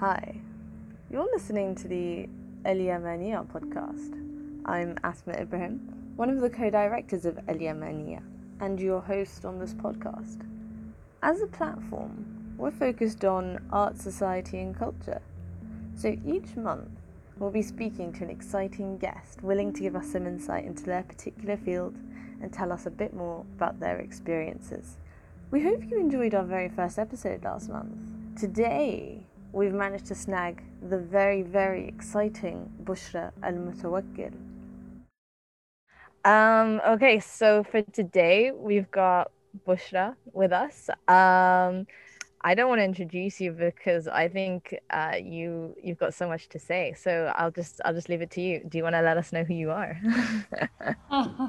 Hi, you're listening to the Eliamania podcast. I'm Asma Ibrahim, one of the co directors of Eliamania, and your host on this podcast. As a platform, we're focused on art, society, and culture. So each month, we'll be speaking to an exciting guest willing to give us some insight into their particular field and tell us a bit more about their experiences. We hope you enjoyed our very first episode last month. Today, we've managed to snag the very, very exciting Bushra Al Mutawakkil. Um, okay, so for today, we've got Bushra with us. Um, I don't want to introduce you because I think uh, you you've got so much to say. So I'll just I'll just leave it to you. Do you want to let us know who you are? uh,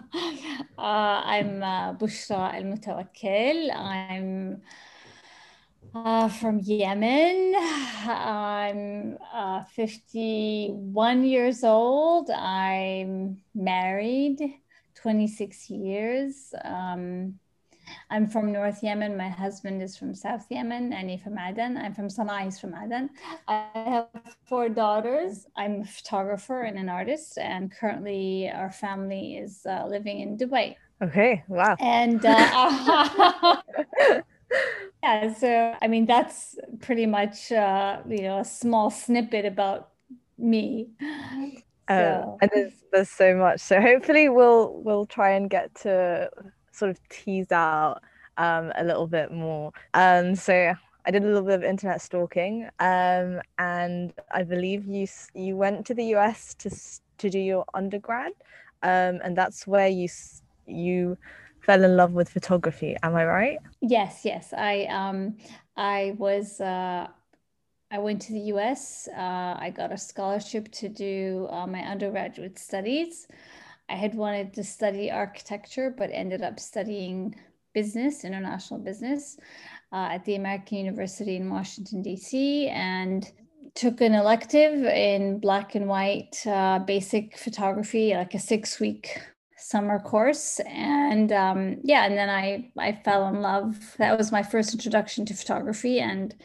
I'm uh, Bushra Al Mutawakkil. I'm uh, from Yemen. I'm uh, 51 years old. I'm married 26 years. Um, I'm from North Yemen. My husband is from South Yemen, and he's from Aden. I'm from Sana'a, he's from Aden. I have four daughters. I'm a photographer and an artist, and currently our family is uh, living in Dubai. Okay, wow. And uh, yeah, so I mean, that's pretty much, uh, you know, a small snippet about me. So. and there's, there's so much. So hopefully we'll we'll try and get to sort of tease out um, a little bit more. Um, so I did a little bit of internet stalking, um, and I believe you you went to the US to to do your undergrad, um, and that's where you you fell in love with photography. Am I right? Yes, yes. I um I was. Uh... I went to the US. Uh, I got a scholarship to do uh, my undergraduate studies. I had wanted to study architecture, but ended up studying business, international business, uh, at the American University in Washington, D.C., and took an elective in black and white uh, basic photography, like a six week summer course and um, yeah and then i i fell in love that was my first introduction to photography and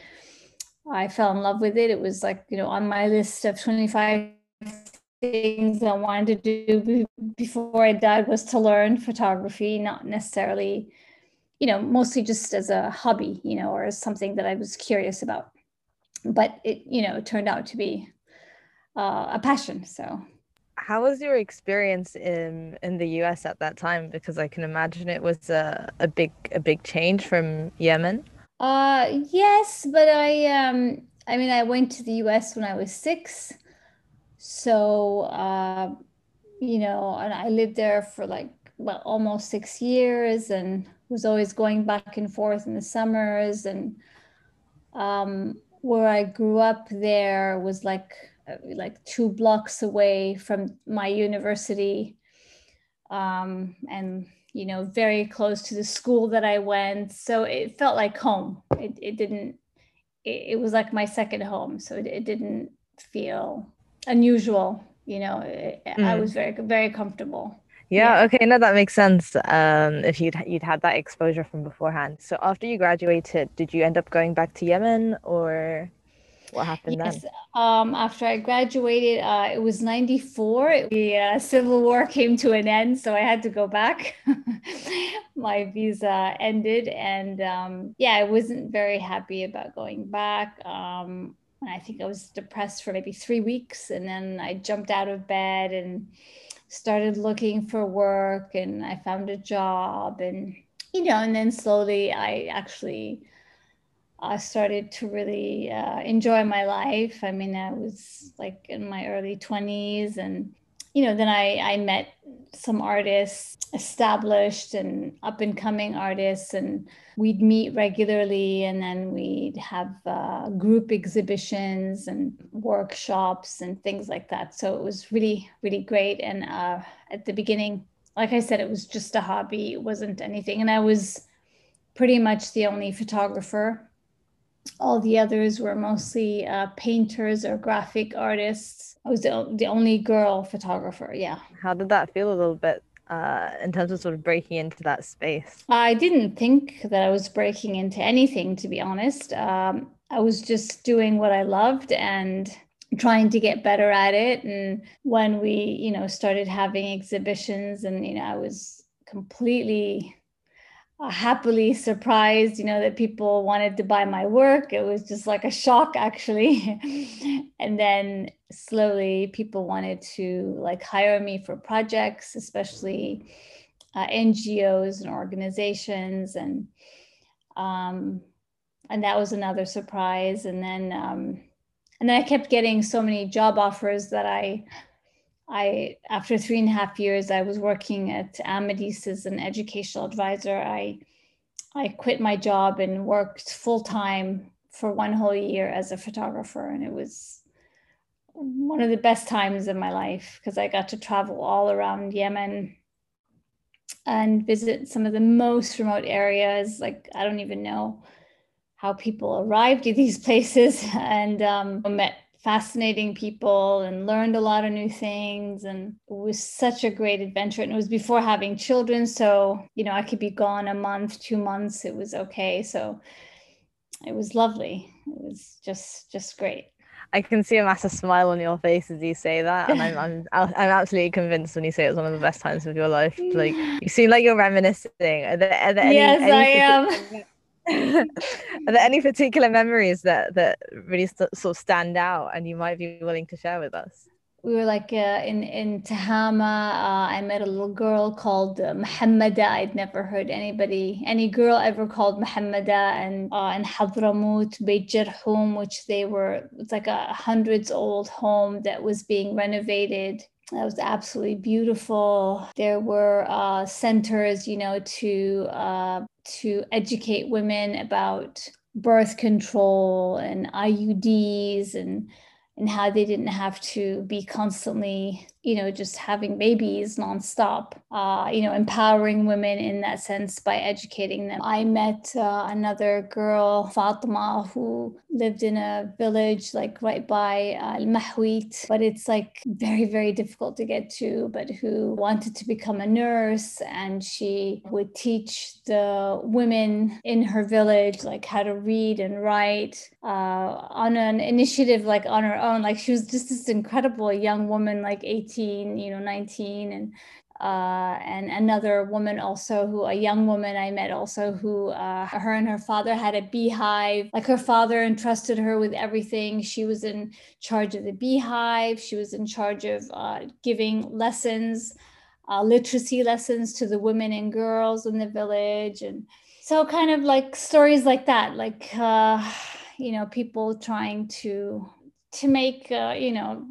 i fell in love with it it was like you know on my list of 25 things I wanted to do before I died was to learn photography, not necessarily, you know, mostly just as a hobby, you know, or as something that I was curious about. But it, you know, turned out to be uh, a passion. So, how was your experience in in the U.S. at that time? Because I can imagine it was a, a big a big change from Yemen. Uh, yes, but I um, I mean, I went to the U.S. when I was six so, uh, you know, and I lived there for like, well, almost six years and was always going back and forth in the summers. And um, where I grew up there was like, like two blocks away from my university. Um, and you know, very close to the school that I went. So it felt like home. It, it didn't, it, it was like my second home. So it, it didn't feel unusual you know mm. i was very very comfortable yeah, yeah, okay no that makes sense um if you'd you'd had that exposure from beforehand so after you graduated did you end up going back to yemen or what happened yes, then um after i graduated uh it was 94 the uh, civil war came to an end so i had to go back my visa ended and um yeah i wasn't very happy about going back um I think I was depressed for maybe three weeks. And then I jumped out of bed and started looking for work and I found a job. And, you know, and then slowly I actually I started to really uh, enjoy my life. I mean, I was like in my early 20s and you know, then I, I met some artists, established and up and coming artists, and we'd meet regularly. And then we'd have uh, group exhibitions and workshops and things like that. So it was really, really great. And uh, at the beginning, like I said, it was just a hobby, it wasn't anything. And I was pretty much the only photographer all the others were mostly uh, painters or graphic artists. I was the, the only girl photographer. Yeah. How did that feel a little bit uh, in terms of sort of breaking into that space? I didn't think that I was breaking into anything, to be honest. Um, I was just doing what I loved and trying to get better at it. And when we, you know, started having exhibitions, and you know, I was completely happily surprised, you know, that people wanted to buy my work. It was just like a shock, actually. and then slowly, people wanted to like hire me for projects, especially uh, NGOs and organizations, and um, and that was another surprise. And then um, and then I kept getting so many job offers that I I after three and a half years I was working at AMIDEAST as an educational advisor. I I quit my job and worked full time for one whole year as a photographer, and it was one of the best times of my life because I got to travel all around Yemen and visit some of the most remote areas. Like I don't even know how people arrived at these places and um, met fascinating people and learned a lot of new things and it was such a great adventure and it was before having children so you know i could be gone a month two months it was okay so it was lovely it was just just great I can see a massive smile on your face as you say that, and I'm I'm I'm absolutely convinced when you say it's one of the best times of your life. Like you seem like you're reminiscing. Are there, are there yes, any, any I am. Are there any particular memories that that really st- sort of stand out and you might be willing to share with us? We were like uh, in in Tehama. Uh, I met a little girl called uh, Muhammada. I'd never heard anybody, any girl ever called Muhammada. And uh, in Hadramaut, Beit Jarhum, which they were, it's like a hundreds old home that was being renovated that was absolutely beautiful. There were uh, centers, you know, to uh, to educate women about birth control and IUDs and and how they didn't have to be constantly you know, just having babies nonstop, uh, you know, empowering women in that sense by educating them. I met uh, another girl, Fatima, who lived in a village like right by uh, Al Mahwit, but it's like very, very difficult to get to, but who wanted to become a nurse. And she would teach the women in her village like how to read and write uh, on an initiative like on her own. Like she was just this incredible young woman, like 18 18, you know, 19 and uh, and another woman also who a young woman I met also who uh, her and her father had a beehive like her father entrusted her with everything she was in charge of the beehive she was in charge of uh, giving lessons uh, literacy lessons to the women and girls in the village and so kind of like stories like that like uh, you know people trying to to make uh, you know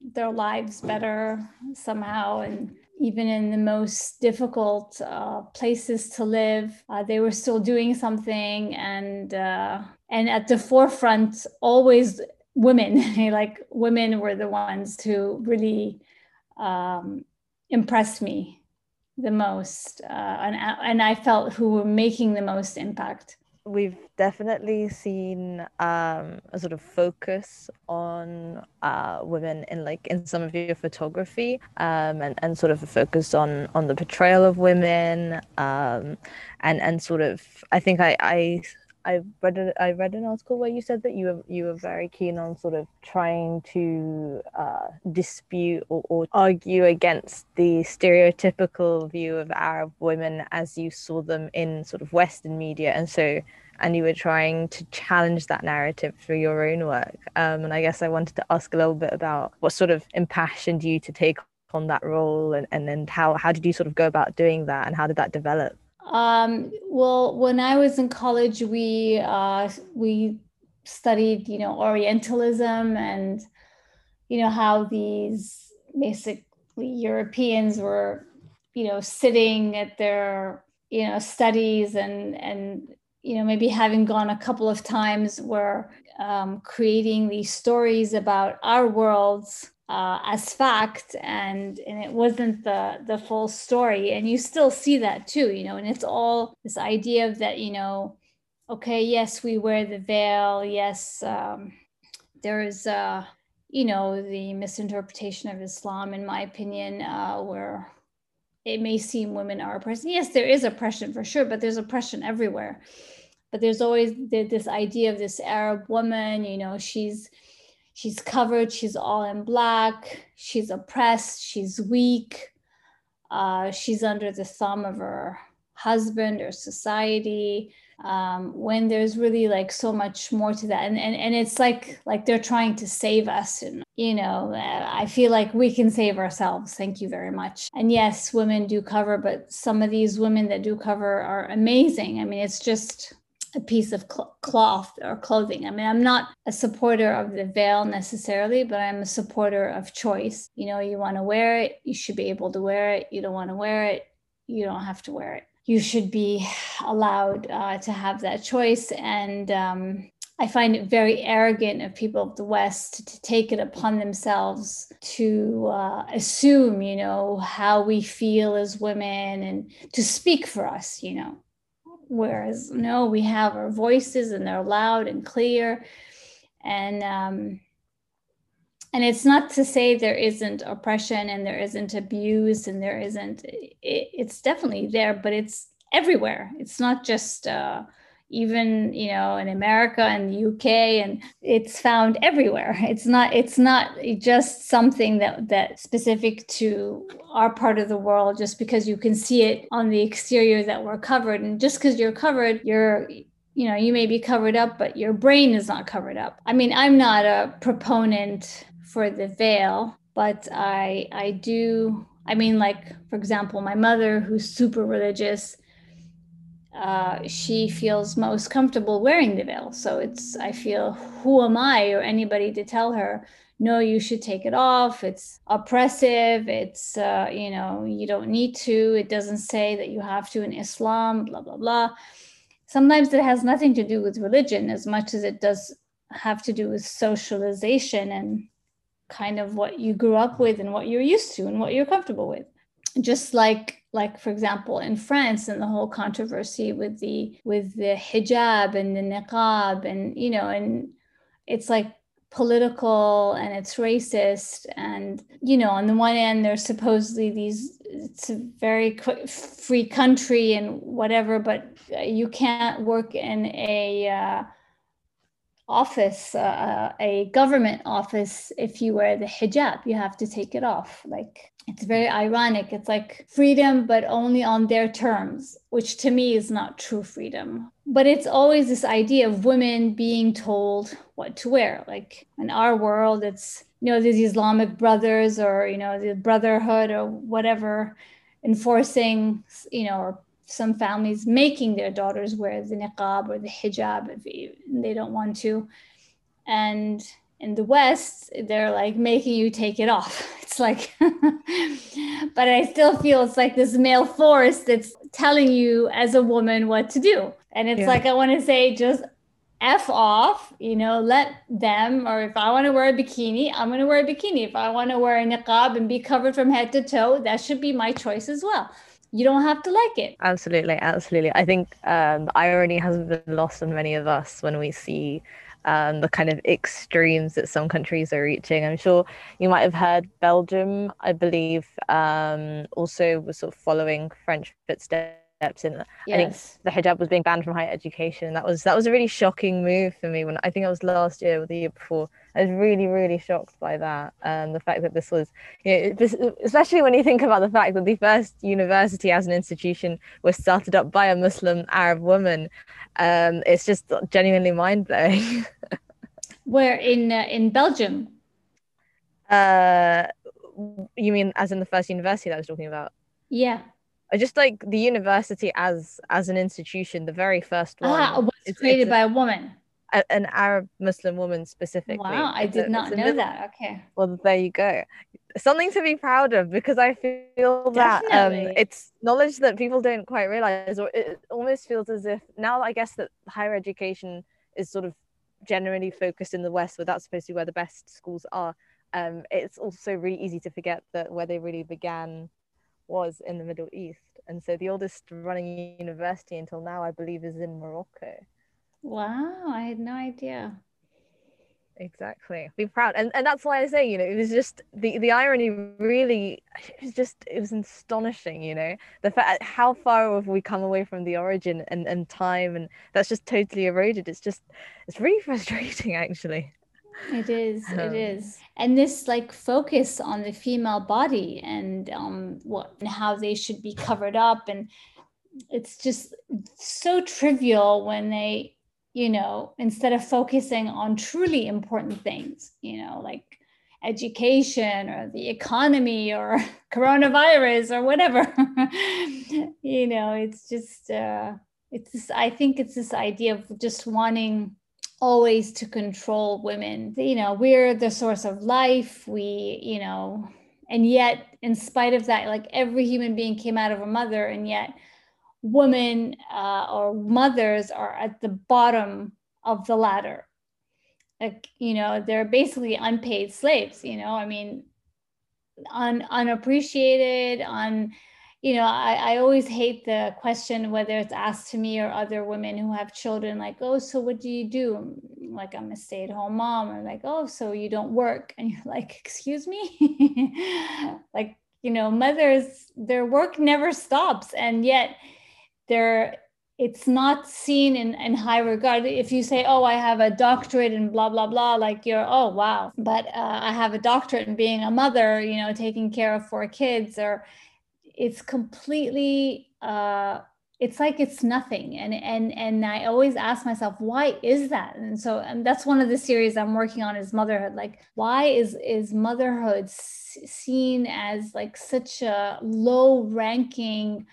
their lives better somehow. And even in the most difficult uh, places to live uh, they were still doing something. And uh, and at the forefront always women like women were the ones who really um, impressed me the most uh, and, and i felt who were making the most impact we've definitely seen um, a sort of focus on uh, women in like in some of your photography um, and, and sort of a focus on on the portrayal of women um, and and sort of I think I I I read a, I read an article where you said that you were you were very keen on sort of trying to uh, dispute or, or argue against the stereotypical view of Arab women as you saw them in sort of Western media, and so and you were trying to challenge that narrative through your own work. Um, and I guess I wanted to ask a little bit about what sort of impassioned you to take on that role, and and then how how did you sort of go about doing that, and how did that develop? Um, well, when I was in college, we uh, we studied, you know, Orientalism and you know how these basically Europeans were, you know, sitting at their you know studies and and you know maybe having gone a couple of times were um, creating these stories about our worlds uh, as fact and and it wasn't the the full story. And you still see that too you know and it's all this idea of that you know okay yes we wear the veil. Yes um, there is uh you know the misinterpretation of islam in my opinion uh, where it may seem women are oppressed. Yes there is oppression for sure but there's oppression everywhere. But there's always this idea of this arab woman you know she's she's covered she's all in black she's oppressed she's weak. Uh, she's under the thumb of her husband or society. Um, when there's really like so much more to that and, and and it's like like they're trying to save us and you know i feel like we can save ourselves. Thank you very much. And yes women do cover but some of these women that do cover are amazing. I mean it's just a piece of cl- cloth or clothing. I mean, I'm not a supporter of the veil necessarily, but I'm a supporter of choice. You know, you want to wear it, you should be able to wear it. You don't want to wear it, you don't have to wear it you should be allowed uh, to have that choice. And um, I find it very arrogant of people of the West to take it upon themselves to uh, assume, you know, how we feel as women and to speak for us, you know. Whereas, no, we have our voices and they're loud and clear. And um, and it's not to say there isn't oppression and there isn't abuse and there isn't it, it's definitely there but it's everywhere it's not just uh, even you know in america and the uk and it's found everywhere. It's not it's not just something that that specific to our part of the world just because you can see it on the exterior that we're covered. And just because you're covered you're you know you may be covered up but your brain is not covered up. I mean i'm not a proponent for the veil, but I I do I mean like for example, my mother who's super religious, uh, she feels most comfortable wearing the veil. So it's I feel who am I or anybody to tell her no you should take it off. It's oppressive. It's uh, you know you don't need to. It doesn't say that you have to in islam blah blah blah. Sometimes it has nothing to do with religion as much as it does have to do with socialization and kind of what you grew up with and what you're used to and what you're comfortable with. Just like like for example in france and the whole controversy with the with the hijab and the niqab and you know and it's like political and it's racist. And you know on the one end there's supposedly these it's a very free country and whatever but you can't work in a uh, office, uh, uh, a government office, if you wear the hijab, you have to take it off. Like it's very ironic. It's like freedom, but only on their terms, which to me is not true freedom. But it's always this idea of women being told what to wear. Like in our world, it's, you know, these Islamic brothers or, you know, the brotherhood or whatever enforcing, you know, or some families making their daughters wear the niqab or the hijab if they don't want to. And in the West, they're like making you take it off. It's like, but I still feel it's like this male force that's telling you as a woman what to do. And it's yeah. like, I want to say, just F off, you know, let them, or if I want to wear a bikini, I'm going to wear a bikini. If I want to wear a niqab and be covered from head to toe, that should be my choice as well you don't have to like it. Absolutely, absolutely. I think um, irony hasn't been lost on many of us when we see um, the kind of extremes that some countries are reaching. I'm sure you might have heard Belgium, I believe, um, also was sort of following French footsteps steps in yes. I think the hijab was being banned from higher education. That was that was a really shocking move for me when I think it was last year or the year before. I was really really shocked by that. Um, the fact that this was, you know, this, especially when you think about the fact that the first university as an institution was started up by a Muslim Arab woman. Um, it's just genuinely mind blowing. Where in uh, in Belgium? Uh, you mean as in the first university that I was talking about? Yeah. I just like the university as as an institution, the very first one. Ah, was it's, created it's by a, a woman. A, an Arab Muslim woman specifically. Wow, I did a, not know little, that. Okay. Well, there you go. Something to be proud of because I feel that um, it's knowledge that people don't quite realize, or it almost feels as if now I guess that higher education is sort of generally focused in the West, where that's supposed to be where the best schools are. Um, it's also really easy to forget that where they really began was in the Middle East. And so the oldest running university until now, I believe, is in Morocco. Wow, I had no idea. exactly be proud and, and that's why i say you know it was just the the irony really it was just it was astonishing you know the fact how far have we come away from the origin and and time and that's just totally eroded it's just it's really frustrating actually it is um, it is and this like focus on the female body and um what and how they should be covered up and it's just so trivial when they you know, instead of focusing on truly important things, you know, like education or the economy or coronavirus or whatever. you know, it's just, uh, it's this, I think it's this idea of just wanting always to control women. You know, we're the source of life. We, you know, and yet, in spite of that, like every human being came out of a mother, and yet women uh, or mothers are at the bottom of the ladder like you know they're basically unpaid slaves you know i mean un, unappreciated on you know I, I always hate the question whether it's asked to me or other women who have children like oh so what do you do? Like i'm a stay-at-home mom. Or like oh so you don't work? And you're like excuse me? Like you know mothers their work never stops and yet there it's not seen in, in high regard. If you say oh i have a doctorate and blah blah blah like you're oh wow. But uh, i have a doctorate in being a mother you know taking care of four kids or it's completely uh, it's like it's nothing. And and and i always ask myself why is that? And so and that's one of the series i'm working on is motherhood. Like why is is motherhood seen as like such a low ranking?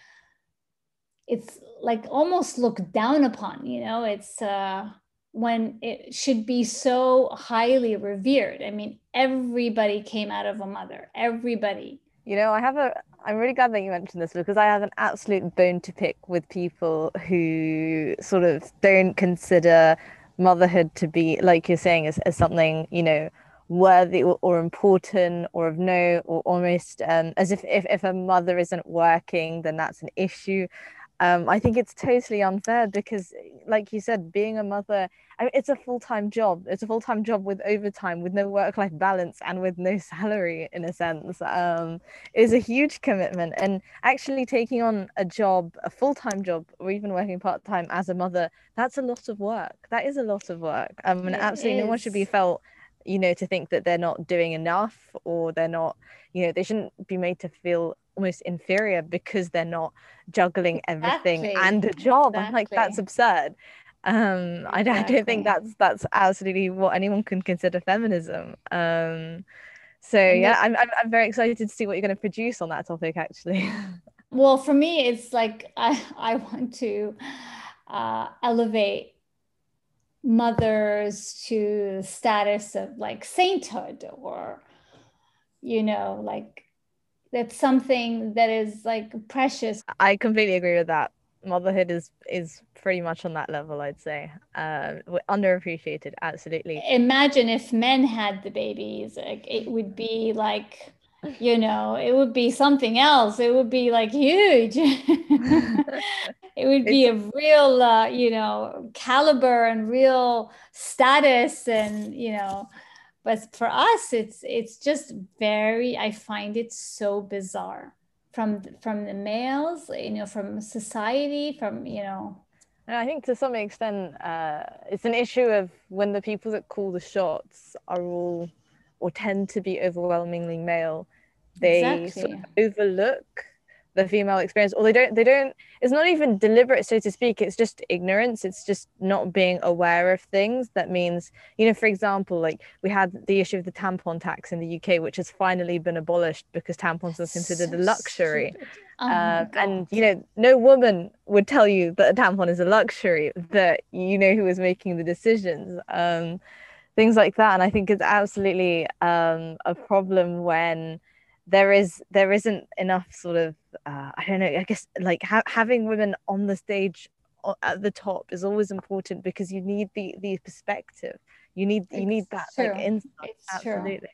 It's like almost looked down upon you know? It's uh when it should be so highly revered. I mean everybody came out of a mother. Everybody. You know i have a i'm really glad that you mentioned this because i have an absolute bone to pick with people who sort of don't consider motherhood to be like you're saying as, as something you know worthy or, or important or of no or almost um, as if, if if a mother isn't working then that's an issue um, I think it's totally unfair because, like you said, being a mother, I mean, it's a full time job. It's a full time job with overtime, with no work life balance, and with no salary, in a sense. Um, is a huge commitment. And actually taking on a job, a full time job, or even working part time as a mother, that's a lot of work. That is a lot of work. Um, and it absolutely is. no one should be felt you know to think that they're not doing enough or they're not you know they shouldn't be made to feel almost inferior because they're not juggling everything exactly. and a job. Exactly. I'm like, that's absurd. Um, I, I, don't think that's that's absolutely what anyone can consider feminism. Um, so yeah, I'm, I'm I'm very excited to see what you're going to produce on that topic. Actually, well, for me, it's like I I want to uh, elevate mothers to the status of like sainthood or you know like that's something that is like precious. I completely agree with that. Motherhood is is pretty much on that level i'd say. Uh, underappreciated absolutely. Imagine if men had the babies like it would be like you know it would be something else. It would be like huge. It would be a real uh, you know caliber and real status and you know but for us it's it's just very i find it so bizarre from from the males you know from society from you know and I think to some extent uh, it's an issue of when the people that call the shots are all or tend to be overwhelmingly male, they exactly. sort of overlook the female experience or they don't they don't it's not even deliberate so to speak it's just ignorance it's just not being aware of things. That means you know for example like we had the issue of the tampon tax in the uk which has finally been abolished because tampons are considered so a luxury oh uh, and you know no woman would tell you that a tampon is a luxury that you know who is making the decisions um, things like that. And i think it's absolutely um, a problem when there is there isn't enough sort of uh, I don't know I guess like ha- having women on the stage at the top is always important because you need the the perspective. You need you need that true. like insight. It's absolutely. True.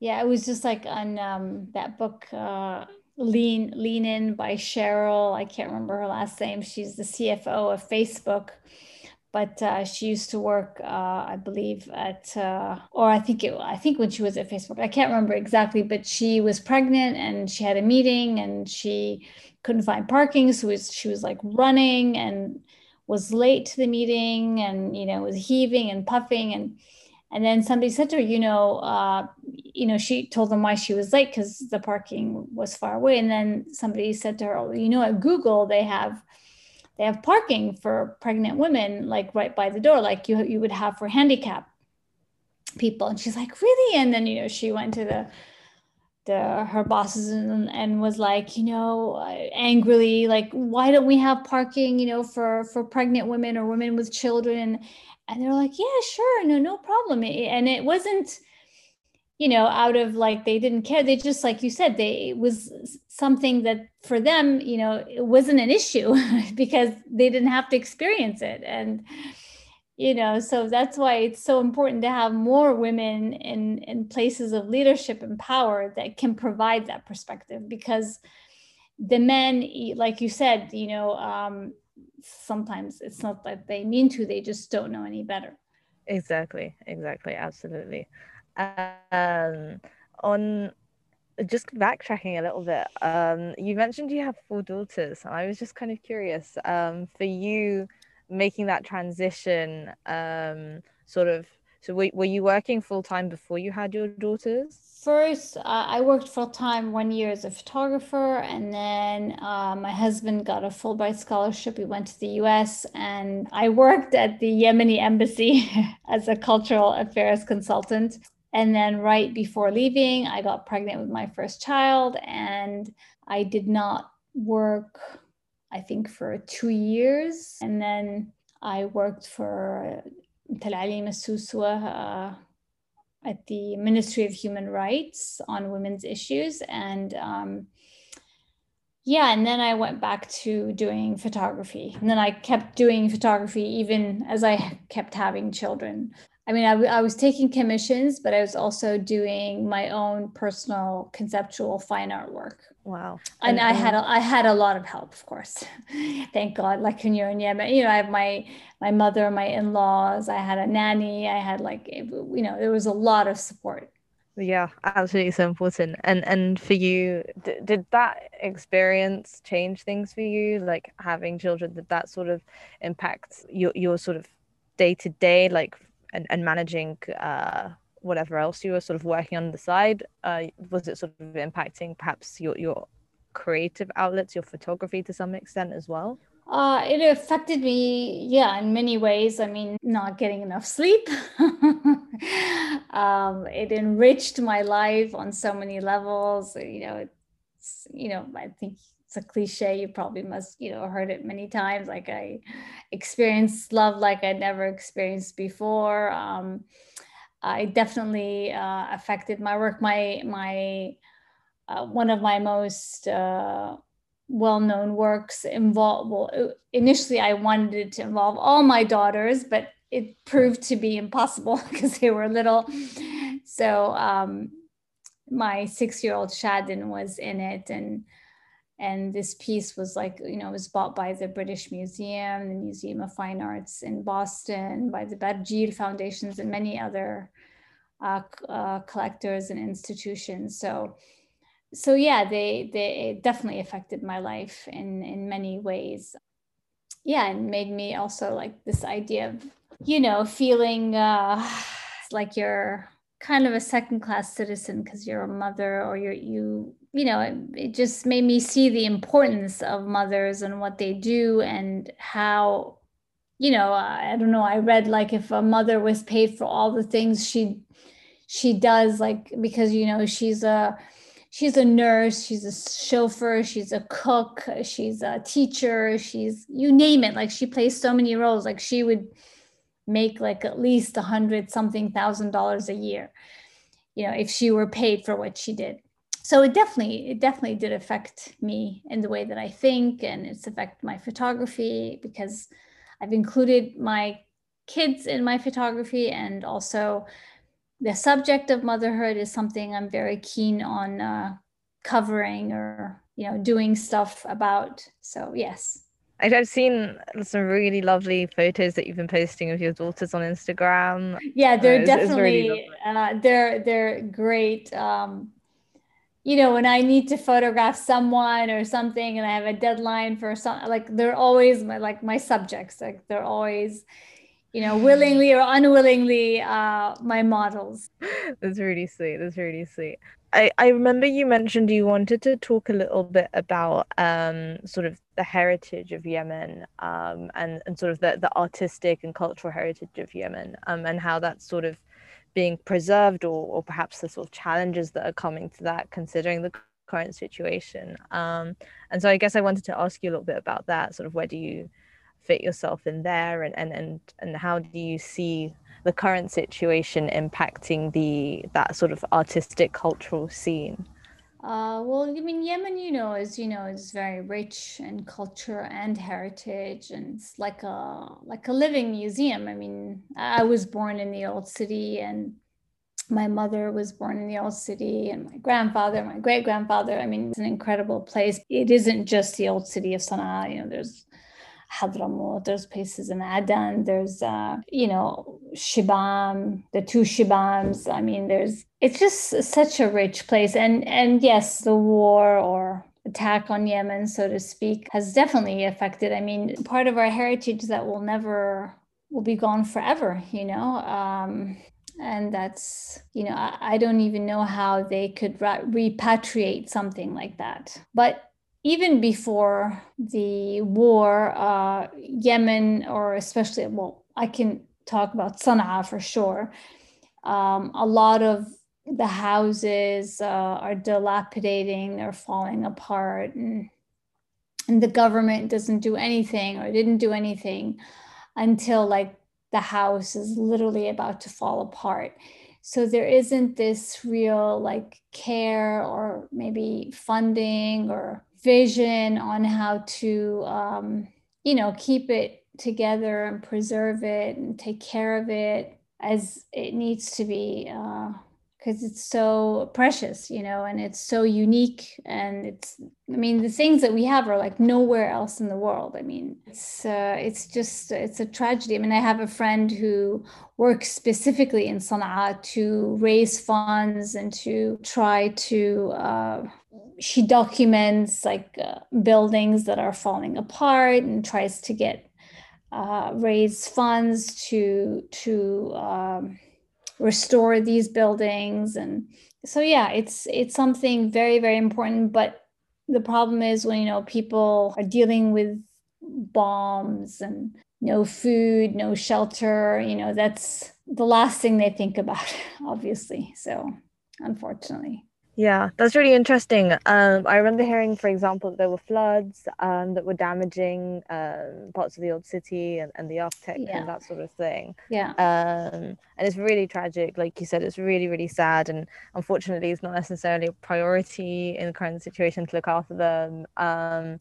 yeah it was just like on um, that book uh, lean lean in by Sheryl I can't remember her last name. She's the CFO of Facebook but uh, she used to work, uh, I believe, at uh, or I think it, I think when she was at Facebook, I can't remember exactly, but she was pregnant and she had a meeting and she couldn't find parking, so was, she was like running and was late to the meeting and you know was heaving and puffing and and then somebody said to her, you know, uh, you know, she told them why she was late because the parking was far away. And then somebody said to her, oh, you know, at Google they have they have parking for pregnant women like right by the door like you you would have for handicap people. And she's like really? And then you know she went to the the her bosses and, and was like you know uh, angrily like why don't we have parking you know for for pregnant women or women with children? And they're like yeah sure no no problem. And it wasn't you know out of like they didn't care. They just like you said they it was something that for them you know it wasn't an issue because they didn't have to experience it. And you know so that's why it's so important to have more women in in places of leadership and power that can provide that perspective because the men like you said you know um sometimes it's not that they mean to they just don't know any better. Exactly exactly absolutely um, on just backtracking a little bit, um, you mentioned you have four daughters, I was just kind of curious um, for you making that transition, um, sort of. So, were, were you working full time before you had your daughters? First, uh, I worked full time one year as a photographer, and then uh, my husband got a Fulbright scholarship. We went to the US, and I worked at the Yemeni embassy as a cultural affairs consultant. And then right before leaving, I got pregnant with my first child and I did not work, I think, for two years. And then I worked for Talalim Suswa uh, at the Ministry of Human Rights on women's issues. And um, yeah, and then I went back to doing photography. And then I kept doing photography even as I kept having children. I mean, I, I was taking commissions, but I was also doing my own personal conceptual fine art work. Wow. And, and I had a, I had a lot of help, of course. Thank God. Like when you're in Yemen, you know, I have my my mother, my in-laws. I had a nanny. I had like, eh, you know, there was a lot of support. Yeah, absolutely so important. And and for you, d- did that experience change things for you? Like having children, did that sort of impact your your sort of day to day, like and, and managing uh, whatever else you were sort of working on the side? Uh, was it sort of impacting perhaps your, your creative outlets, your photography to some extent as well? Uh, it affected me, yeah, in many ways. I mean, not getting enough sleep. um, it enriched my life on so many levels. You know, it's, you know, I think it's a cliche you probably must you know heard it many times like i experienced love like i'd never experienced before um, i definitely uh, affected my work my my uh, one of my most uh, well-known works involve well uh, initially i wanted it to involve all my daughters but it proved to be impossible because they were little. So um, my six-year-old shadin was in it and and this piece was like you know was bought by the british museum the museum of fine arts in boston by the barjeel foundations and many other uh, uh, collectors and institutions. So so yeah they they definitely affected my life in in many ways. Yeah and made me also like this idea of you know feeling uh like you're kind of a second class citizen because you're a mother or you're you you know it, it, just made me see the importance of mothers and what they do and how you know i don't know i read like if a mother was paid for all the things she she does like because you know she's a she's a nurse she's a chauffeur she's a cook she's a teacher she's you name it like she plays so many roles like she would make like at least a hundred something thousand dollars a year you know if she were paid for what she did so it definitely it definitely did affect me in the way that i think and it's affected my photography because i've included my kids in my photography and also the subject of motherhood is something i'm very keen on uh, covering or you know doing stuff about so yes I've seen some really lovely photos that you've been posting of your daughters on Instagram. Yeah, they're uh, definitely it's, it's really uh, they're they're great. Um, you know, when I need to photograph someone or something, and I have a deadline for some, like they're always my like my subjects. Like they're always, you know, willingly or unwillingly, uh, my models. That's really sweet. That's really sweet. I, I remember you mentioned you wanted to talk a little bit about um, sort of the heritage of Yemen um, and, and sort of the, the artistic and cultural heritage of Yemen um, and how that's sort of being preserved or, or perhaps the sort of challenges that are coming to that considering the current situation. Um, and so I guess I wanted to ask you a little bit about that, sort of where do you fit yourself in there and, and, and, and how do you see the current situation impacting the that sort of artistic cultural scene? Uh, well, I mean, Yemen, you know, is you know, is very rich in culture and heritage, and it's like a like a living museum. I mean, I was born in the old city, and my mother was born in the old city, and my grandfather, my great grandfather. I mean, it's an incredible place. It isn't just the old city of Sana'a. You know, there's Hadramaut, there's places in Aden, there's, uh, you know, Shibam, the two Shibams. I mean, there's, it's just such a rich place. And, and yes, the war or attack on Yemen, so to speak, has definitely affected. I mean, part of our heritage that will never, will be gone forever, you know? Um, and that's you know I, I, don't even know how they could repatriate something like that but even before the war, uh, Yemen, or especially, well, I can talk about Sana'a for sure. Um, a lot of the houses uh, are dilapidating, they're falling apart, and, and the government doesn't do anything or didn't do anything until like the house is literally about to fall apart. So there isn't this real like care or maybe funding or vision on how to um, you know keep it together and preserve it and take care of it as it needs to be because uh, it's so precious you know and it's so unique. And it's i mean the things that we have are like nowhere else in the world. I mean it's uh, it's just it's a tragedy. I mean i have a friend who works specifically in sana'a to raise funds and to try to uh, she documents like uh, buildings that are falling apart and tries to get uh, raise funds to to um, restore these buildings. And so yeah it's it's something very very important. But the problem is when you know people are dealing with bombs and no food no shelter you know that's the last thing they think about obviously. So unfortunately yeah, that's really interesting. Um, I remember hearing, for example, that there were floods um, that were damaging um, parts of the old city and, and the architecture yeah. and that sort of thing. Yeah. Um, and it's really tragic. Like you said, it's really, really sad. And unfortunately, it's not necessarily a priority in the current situation to look after them. Um,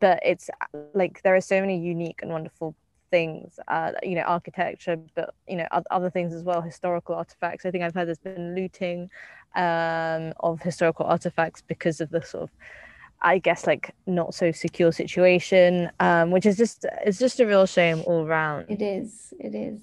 but it's like there are so many unique and wonderful things, uh, you know, architecture, but you know, other things as well, historical artifacts. I think I've heard there's been looting um, of historical artifacts because of the sort of, I guess, like not so secure situation, um, which is just it's just a real shame all around. It is. It is.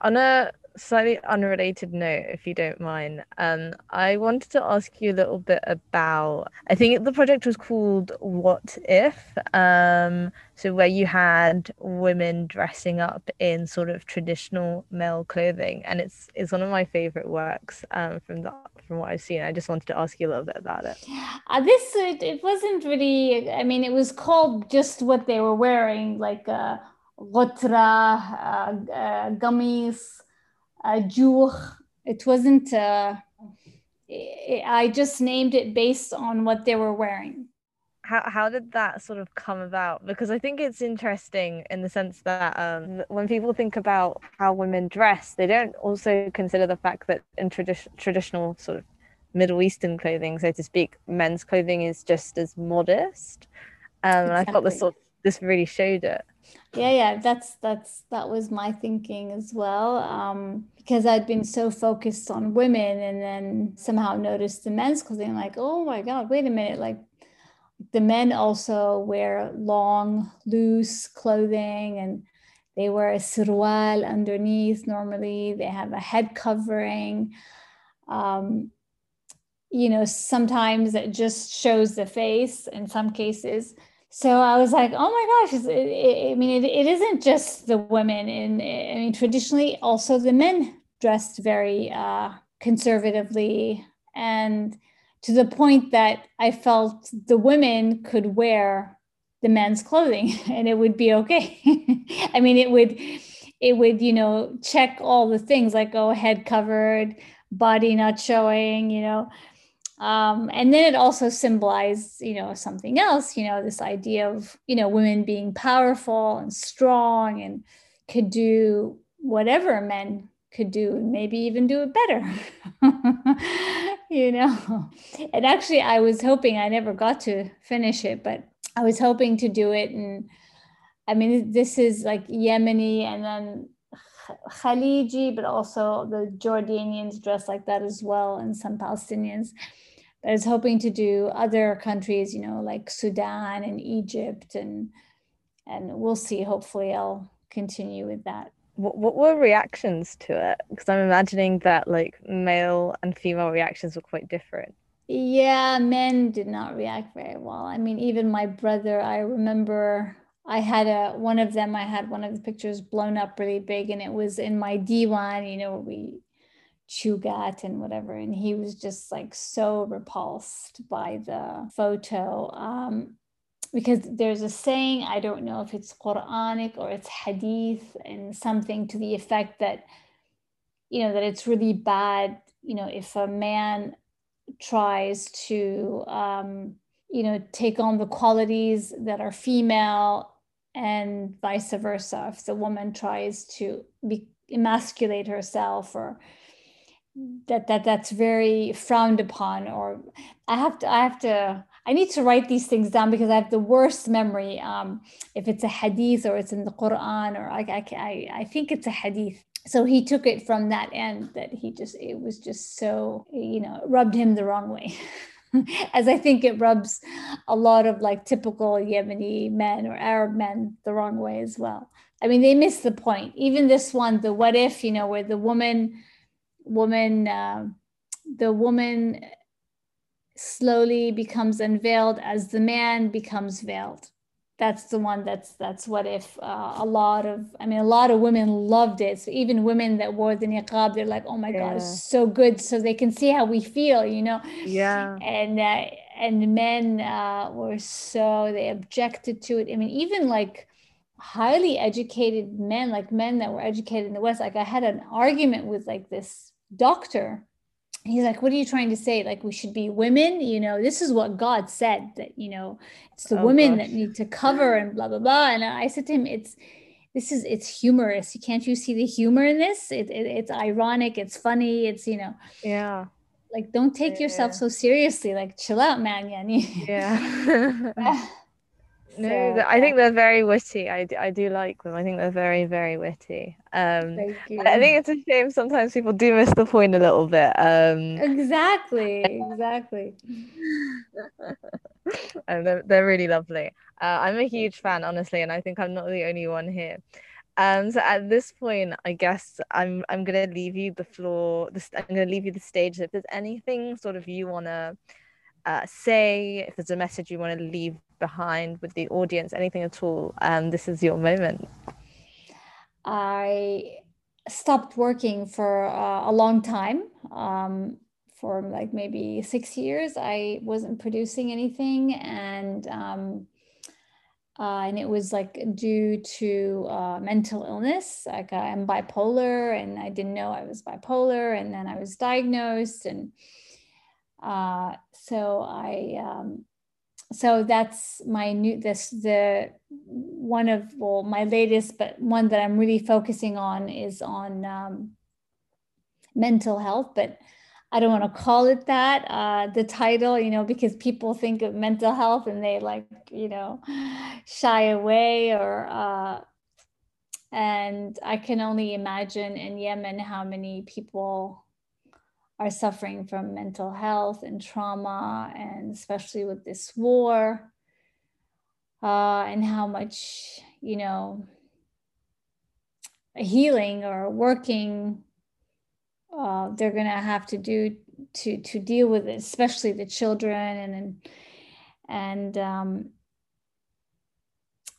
On a slightly unrelated note, if you don't mind, um, I wanted to ask you a little bit about. I think the project was called "What If," um, so where you had women dressing up in sort of traditional male clothing, and it's it's one of my favorite works um, from the from what I've seen. I just wanted to ask you a little bit about it. Uh, this uh, it, it wasn't really. I mean, it was called just what they were wearing, like. Uh, Rotra, uh, uh, gummies, uh, jewel. It wasn't, uh, I just named it based on what they were wearing. How, how did that sort of come about? Because I think it's interesting in the sense that um, when people think about how women dress, they don't also consider the fact that in tradi- traditional sort of Middle Eastern clothing, so to speak, men's clothing is just as modest. Um, exactly. And I thought this sort of, this really showed it yeah yeah that's that's that was my thinking as well um, because i'd been so focused on women and then somehow noticed the men's clothing like oh my god wait a minute like the men also wear long, loose clothing and they wear a sirwal underneath normally. They have a head covering. Um, you know, sometimes it just shows the face in some cases. So I was like, oh my gosh, it, it, I mean, it, it isn't just the women. And I mean, traditionally, also the men dressed very uh, conservatively and to the point that I felt the women could wear the men's clothing and it would be okay. I mean, it would, it would, you know, check all the things like, oh, head covered, body not showing, you know, um, and then it also symbolized you know something else you know this idea of you know women being powerful and strong and could do whatever men could do and maybe even do it better you know and actually i was hoping i never got to finish it but i was hoping to do it and i mean this is like yemeni and then Khaliji, but also the Jordanians dress like that as well, and some Palestinians. I was hoping to do other countries, you know, like Sudan and Egypt, and and we'll see. Hopefully, I'll continue with that. What, what were reactions to it? Because I'm imagining that like male and female reactions were quite different. Yeah, men did not react very well. I mean, even my brother, I remember I had a one of them. I had one of the pictures blown up really big, and it was in my diwan. You know, we chew qat and whatever. And he was just like so repulsed by the photo. Um, because there's a saying, I don't know if it's Quranic or it's hadith, and something to the effect that, you know, that it's really bad, you know, if a man tries to, um, you know, take on the qualities that are female and vice versa. If the woman tries to be emasculate herself or that that that's very frowned upon or i have to i have to i need to write these things down because i have the worst memory um, if it's a hadith or it's in the quran or I, I i think it's a hadith. So he took it from that end that he just it was just so you know rubbed him the wrong way. As i think it rubs a lot of like typical yemeni men or arab men the wrong way as well. I mean they miss the point. Even this one the what if you know where the woman woman, uh, the woman slowly becomes unveiled as the man becomes veiled. That's the one that's that's what if uh, a lot of I mean a lot of women loved it. So even women that wore the niqab, they're like, oh my yeah. god, it's so good. So they can see how we feel, you know. Yeah. And uh, and men uh, were so they objected to it. I mean, even like highly educated men, like men that were educated in the West. Like I had an argument with like this doctor. He's like what are you trying to say? Like we should be women? You know this is what god said that you know it's the oh, women gosh. that need to cover and blah blah blah. And i said to him it's this is it's humorous. You can't you see the humor in this? It, it it's ironic. It's funny. It's you know yeah. like don't take yeah. yourself so seriously. Like chill out man. Yeah no, so, I think they're very witty. I, I do like them. I think they're very, very witty. Um, I think it's a shame sometimes people do miss the point a little bit. Um, exactly, exactly. and they're, they're really lovely. Uh, I'm a huge fan, honestly, and I think I'm not the only one here. Um, so at this point, I guess I'm I'm gonna leave you the floor. I'm gonna leave you the stage. If there's anything sort of you wanna uh, say, if there's a message you want to leave behind with the audience, anything at all, um, this is your moment. I stopped working for uh, a long time. Um, for like maybe six years, I wasn't producing anything, and um, uh, and it was like due to uh, mental illness. Like I'm bipolar, and I didn't know I was bipolar, and then I was diagnosed, and uh, so I um, so that's my new this the one of well my latest but one that i'm really focusing on is on um, mental health but i don't want to call it that uh, the title you know because people think of mental health and they like you know shy away or uh, and i can only imagine in yemen how many people are suffering from mental health and trauma, and especially with this war, uh, and how much, you know, healing or working uh, they're going to have to do to to deal with it, especially the children and and, and um,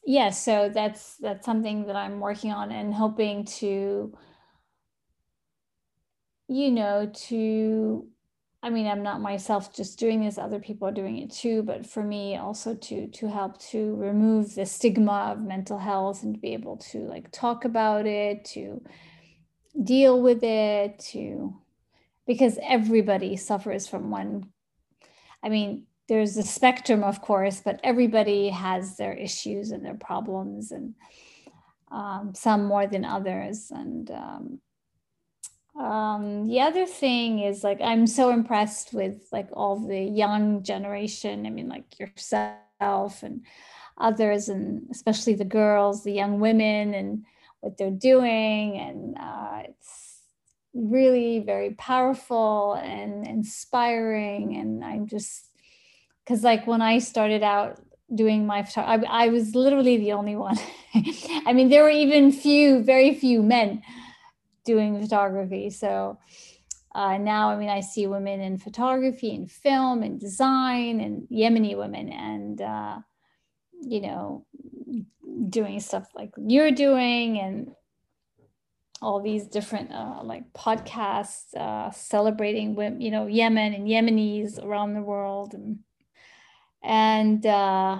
yeah so that's that's something that i'm working on and hoping to you know to i mean i'm not myself just doing this other people are doing it too but for me also to to help to remove the stigma of mental health and be able to like talk about it to deal with it to because everybody suffers from one i mean there's a spectrum, of course, but everybody has their issues and their problems, and um, some more than others. And um, um, the other thing is like I'm so impressed with like all the young generation. I mean, like yourself and others, and especially the girls, the young women, and what they're doing, and uh, it's really very powerful and inspiring. And I'm just because like when I started out doing my I, I was literally the only one. I mean, there were even few, very few men doing photography. So uh, now, I mean, I see women in photography and film and design and Yemeni women and, uh, you know, doing stuff like you're doing and all these different uh, like podcasts uh, celebrating women, you know, Yemen and Yemenis around the world and and uh,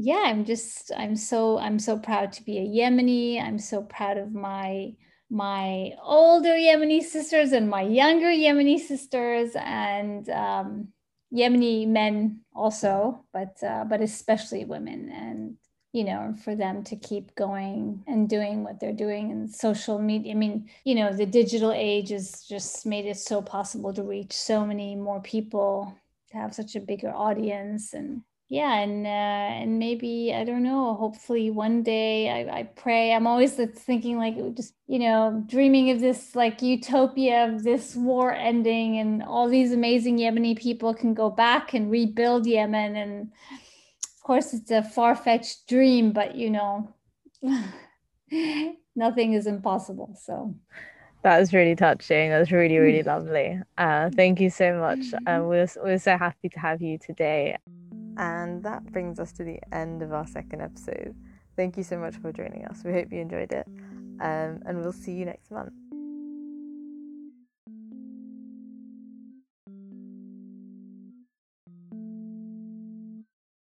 yeah i'm just i'm so i'm so proud to be a yemeni i'm so proud of my my older yemeni sisters and my younger yemeni sisters and um, yemeni men also but uh, but especially women and you know for them to keep going and doing what they're doing in social media. I mean you know the digital age has just made it so possible to reach so many more people to have such a bigger audience and yeah and uh, and maybe i don't know hopefully one day i, I pray i'm always thinking like just you know dreaming of this like utopia of this war ending and all these amazing yemeni people can go back and rebuild yemen and of course it's a far-fetched dream but you know nothing is impossible so that was really touching. That was really, really lovely. Uh, thank you so much. Um, we're, we're so happy to have you today. And that brings us to the end of our second episode. Thank you so much for joining us. We hope you enjoyed it. Um, and we'll see you next month.